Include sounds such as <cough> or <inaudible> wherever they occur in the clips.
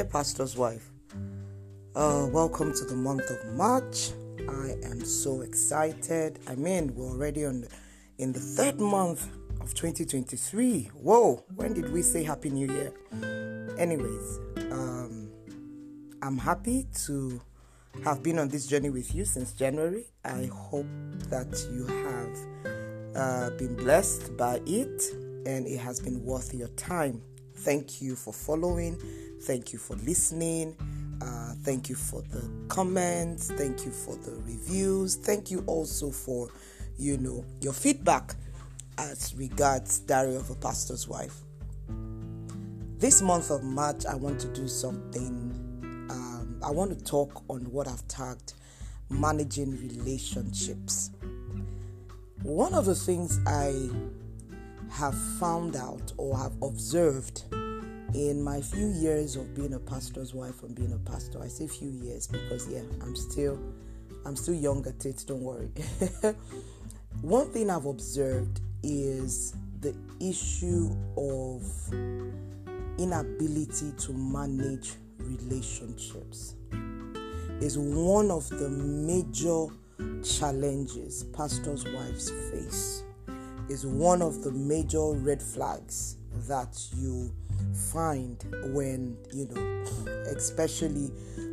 Dear Pastor's Wife, uh, welcome to the month of March. I am so excited. I mean, we're already on the, in the third month of 2023. Whoa, when did we say Happy New Year? Anyways, um, I'm happy to have been on this journey with you since January. I hope that you have uh, been blessed by it and it has been worth your time. Thank you for following. Thank you for listening. Uh, thank you for the comments. Thank you for the reviews. Thank you also for, you know, your feedback as regards Diary of a Pastor's Wife. This month of March, I want to do something. Um, I want to talk on what I've tagged managing relationships. One of the things I have found out or have observed in my few years of being a pastor's wife and being a pastor. I say few years because yeah, I'm still I'm still young at it, don't worry. <laughs> One thing I've observed is the issue of inability to manage relationships is one of the major challenges pastors' wives face. Is one of the major red flags that you find when you know especially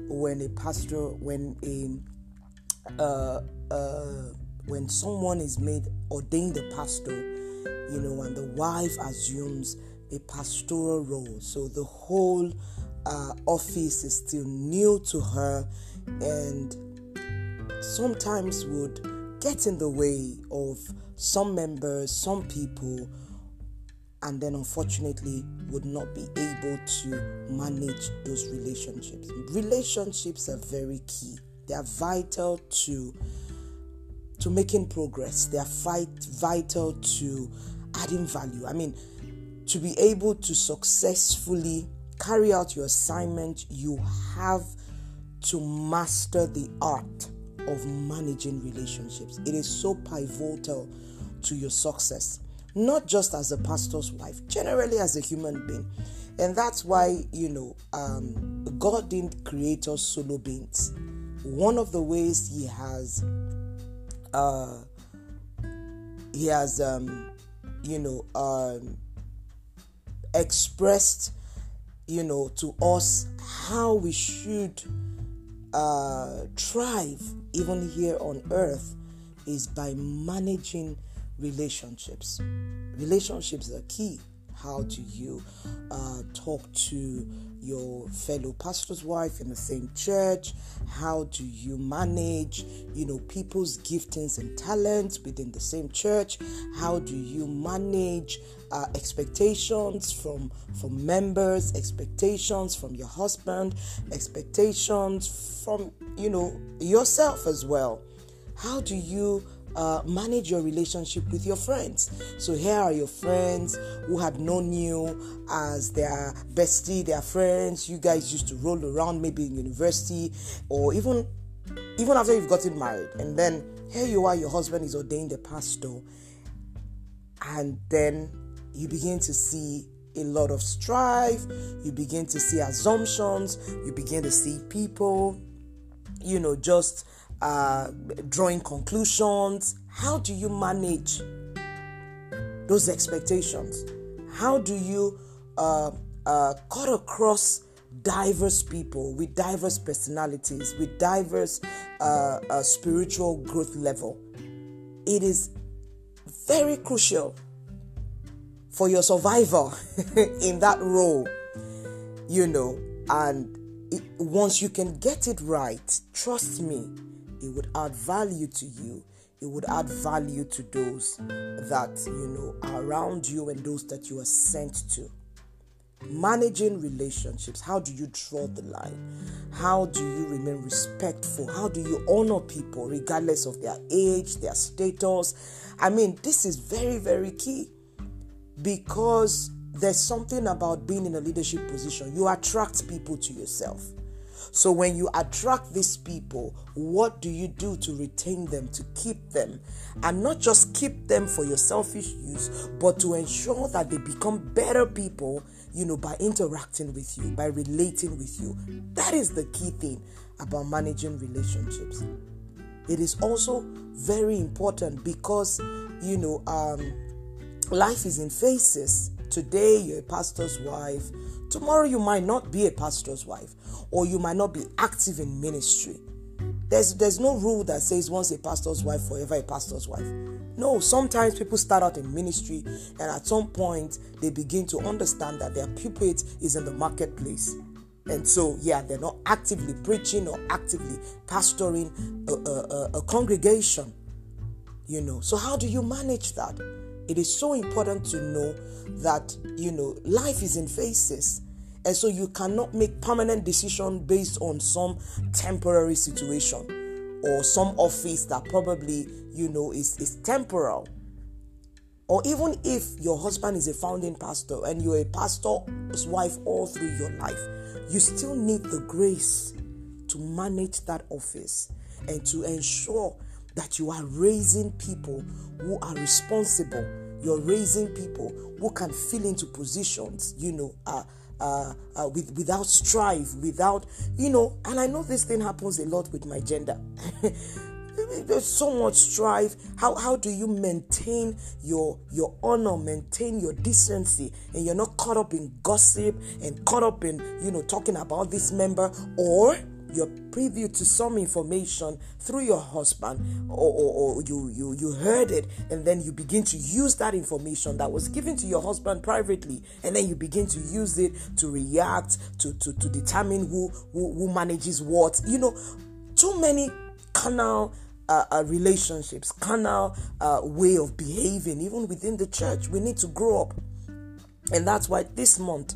when a pastor when a uh, uh, when someone is made ordained a pastor you know and the wife assumes a pastoral role. So the whole uh, office is still new to her and sometimes would get in the way of some members some people and then unfortunately would not be able to manage those relationships. Relationships are very key. They are vital to to making progress. They are fight, vital to adding value. I mean, to be able to successfully carry out your assignment, you have to master the art of managing relationships. It is so pivotal to your success not just as a pastor's wife, generally as a human being. And that's why, you know, um, God didn't create us solo beings. One of the ways He has, uh, He has, um, you know, um, expressed, you know, to us how we should uh, thrive even here on earth is by managing relationships. Relationships are key. How do you uh, talk to your fellow pastor's wife in the same church? How do you manage, you know, people's giftings and talents within the same church? How do you manage uh, expectations from from members, expectations from your husband, expectations from you know yourself as well? How do you uh, manage your relationship with your friends. So here are your friends who had known you as their bestie, their friends. You guys used to roll around maybe in university or even even after you've gotten married. And then here you are, your husband is ordained a pastor, and then you begin to see a lot of strife, you begin to see assumptions, you begin to see people, you know, just uh, drawing conclusions. How do you manage those expectations? How do you uh, uh, cut across diverse people with diverse personalities, with diverse uh, uh, spiritual growth level? It is very crucial for your survival <laughs> in that role, you know, and it, once you can get it right, trust me, it would add value to you. It would add value to those that you know are around you and those that you are sent to. Managing relationships how do you draw the line? How do you remain respectful? How do you honor people regardless of their age their status? I mean this is very very key because there's something about being in a leadership position you attract people to yourself So when you attract these people, what do you do to retain them, to keep them? And not just keep them for your selfish use, but to ensure that they become better people, you know, by interacting with you, by relating with you. That is the key thing about managing relationships. It is also very important because, you know, um, life is in phases. Today, you're a pastor's wife. Tomorrow, you might not be a pastor's wife, or you might not be active in ministry. There's, there's no rule that says once a pastor's wife, forever a pastor's wife. No, sometimes people start out in ministry and at some point they begin to understand that their pulpit is in the marketplace. And so, yeah, they're not actively preaching or actively pastoring a, a, a, congregation, you know. So, how do you manage that? It is so important to know that, you know, life is in phases. And so you cannot make permanent decision based on some temporary situation or some office that probably, you know, is, is temporal. Or even if your husband is a founding pastor and you're a pastor's wife all through your life, you still need the grace to manage that office and to ensure that you are raising people who are responsible. You're raising people who can fill into positions, you know, uh, uh, uh, with, without strife, without, you know, and I know this thing happens a lot with my gender. <laughs> There's so much strife. How, how do you maintain your your honor, maintain your decency, and you're not caught up in gossip and caught up in you know talking about this member or you're privy to some information through your husband or, or, or, you, you you heard it and then you begin to use that information that was given to your husband privately and then you begin to use it to react to to, to determine who, who who manages what. You know too many canal uh, uh, relationships carnal uh, way of behaving even within the church. We need to grow up. And that's why this month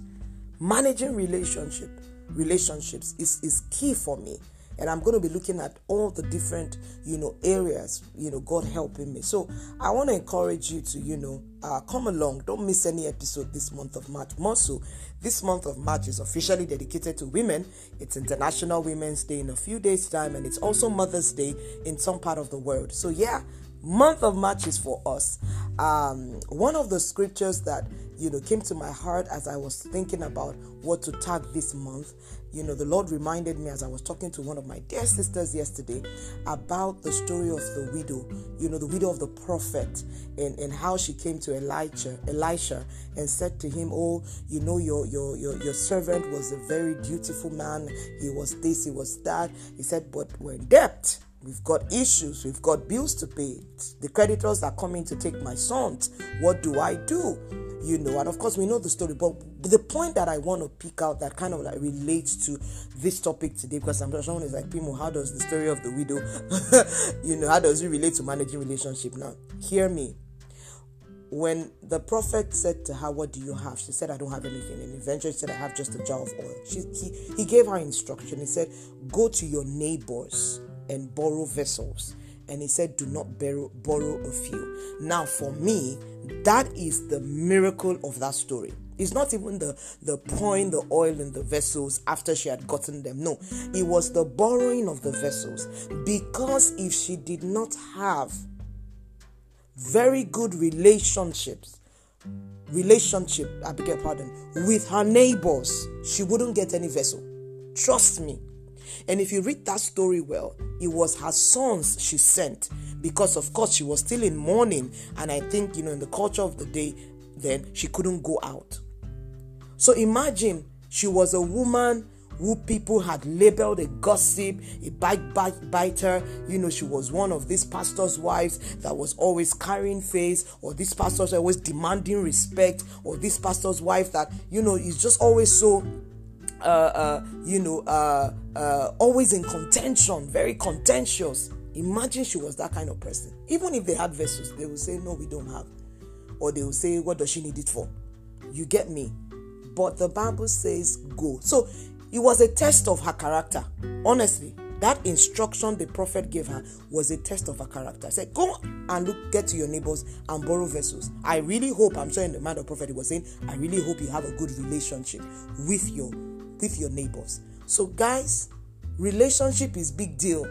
managing relationship relationships is, is key for me. And i'm going to be looking at all the different you know areas you know god helping me. So i want to encourage you to you know uh, come along. Don't miss any episode this month of march. More so this month of march is officially dedicated to women. It's international women's day in a few days time and it's also mother's day in some part of the world. So yeah month of march is for us um, one of the scriptures that you know came to my heart as I was thinking about what to tag this month. You know, the Lord reminded me as I was talking to one of my dear sisters yesterday about the story of the widow, you know, the widow of the prophet and, and how she came to Elijah, Elisha and said to him, Oh, you know, your your your, your servant was a very dutiful man. He was this, he was that. He said, But we're in debt. We've got issues, we've got bills to pay. The creditors are coming to take my sons. What do I do? You know, and of course, we know the story, but the point that I want to pick out that kind of like relates to this topic today, because I'm sure someone is like, Pimo, how does the story of the widow, <laughs> you know, how does it relate to managing relationship? Now, hear me. When the prophet said to her, What do you have? She said, I don't have anything. And eventually she said, I have just a jar of oil. She, he, he gave her instruction. He said, Go to your neighbors and borrow vessels. And he said, Do not borrow, borrow a few. Now, for me, that is the miracle of that story. It's not even the, the pouring the oil in the vessels after she had gotten them. No, it was the borrowing of the vessels. Because if she did not have very good relationships, relationship, I beg your pardon, with her neighbors, she wouldn't get any vessel. Trust me. And if you read that story well, it was her sons she sent because, of course, she was still in mourning. And I think, you know, in the culture of the day, then she couldn't go out. So imagine she was a woman who people had labeled a gossip, a bite, bite biter. You know, she was one of these pastors' wives that was always carrying face, or this pastor's always demanding respect, or this pastor's wife that, you know, is just always so uh, uh, you know, uh, uh, always in contention, very contentious. Imagine she was that kind of person. Even if they had vessels, they would say, No, we don't have. Or they would say, What does she need it for? You get me? But the Bible says, Go. So it was a test of her character. Honestly, that instruction the prophet gave her was a test of her character. Said, Go and look, get to your neighbors and borrow vessels. I really hope, I'm sure in the man of prophet he was saying, I really hope you have a good relationship with your with your neighbors. So, guys, Relationship is big deal.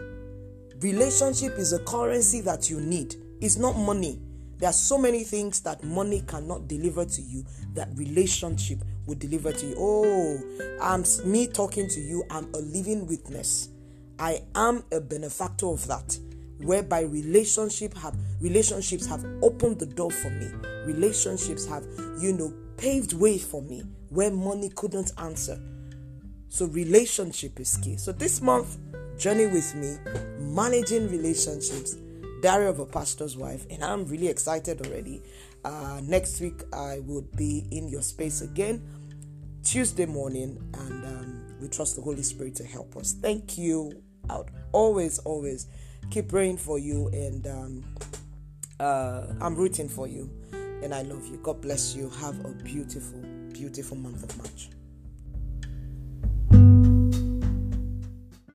Relationship is a currency that you need. It's not money. There are so many things that money cannot deliver to you that relationship will deliver to you. Oh, I'm me talking to you. I'm a living witness. I am a benefactor of that whereby relationship have relationships have opened the door for me relationships have you know paved way for me where money couldn't answer so relationship is key so this month journey with me managing relationships diary of a pastor's wife and i'm really excited already uh, next week i will be in your space again tuesday morning and um, we trust the holy spirit to help us thank you out always always keep praying for you, and um, uh, I'm rooting for you, and I love you. God bless you. Have a beautiful, beautiful month of March.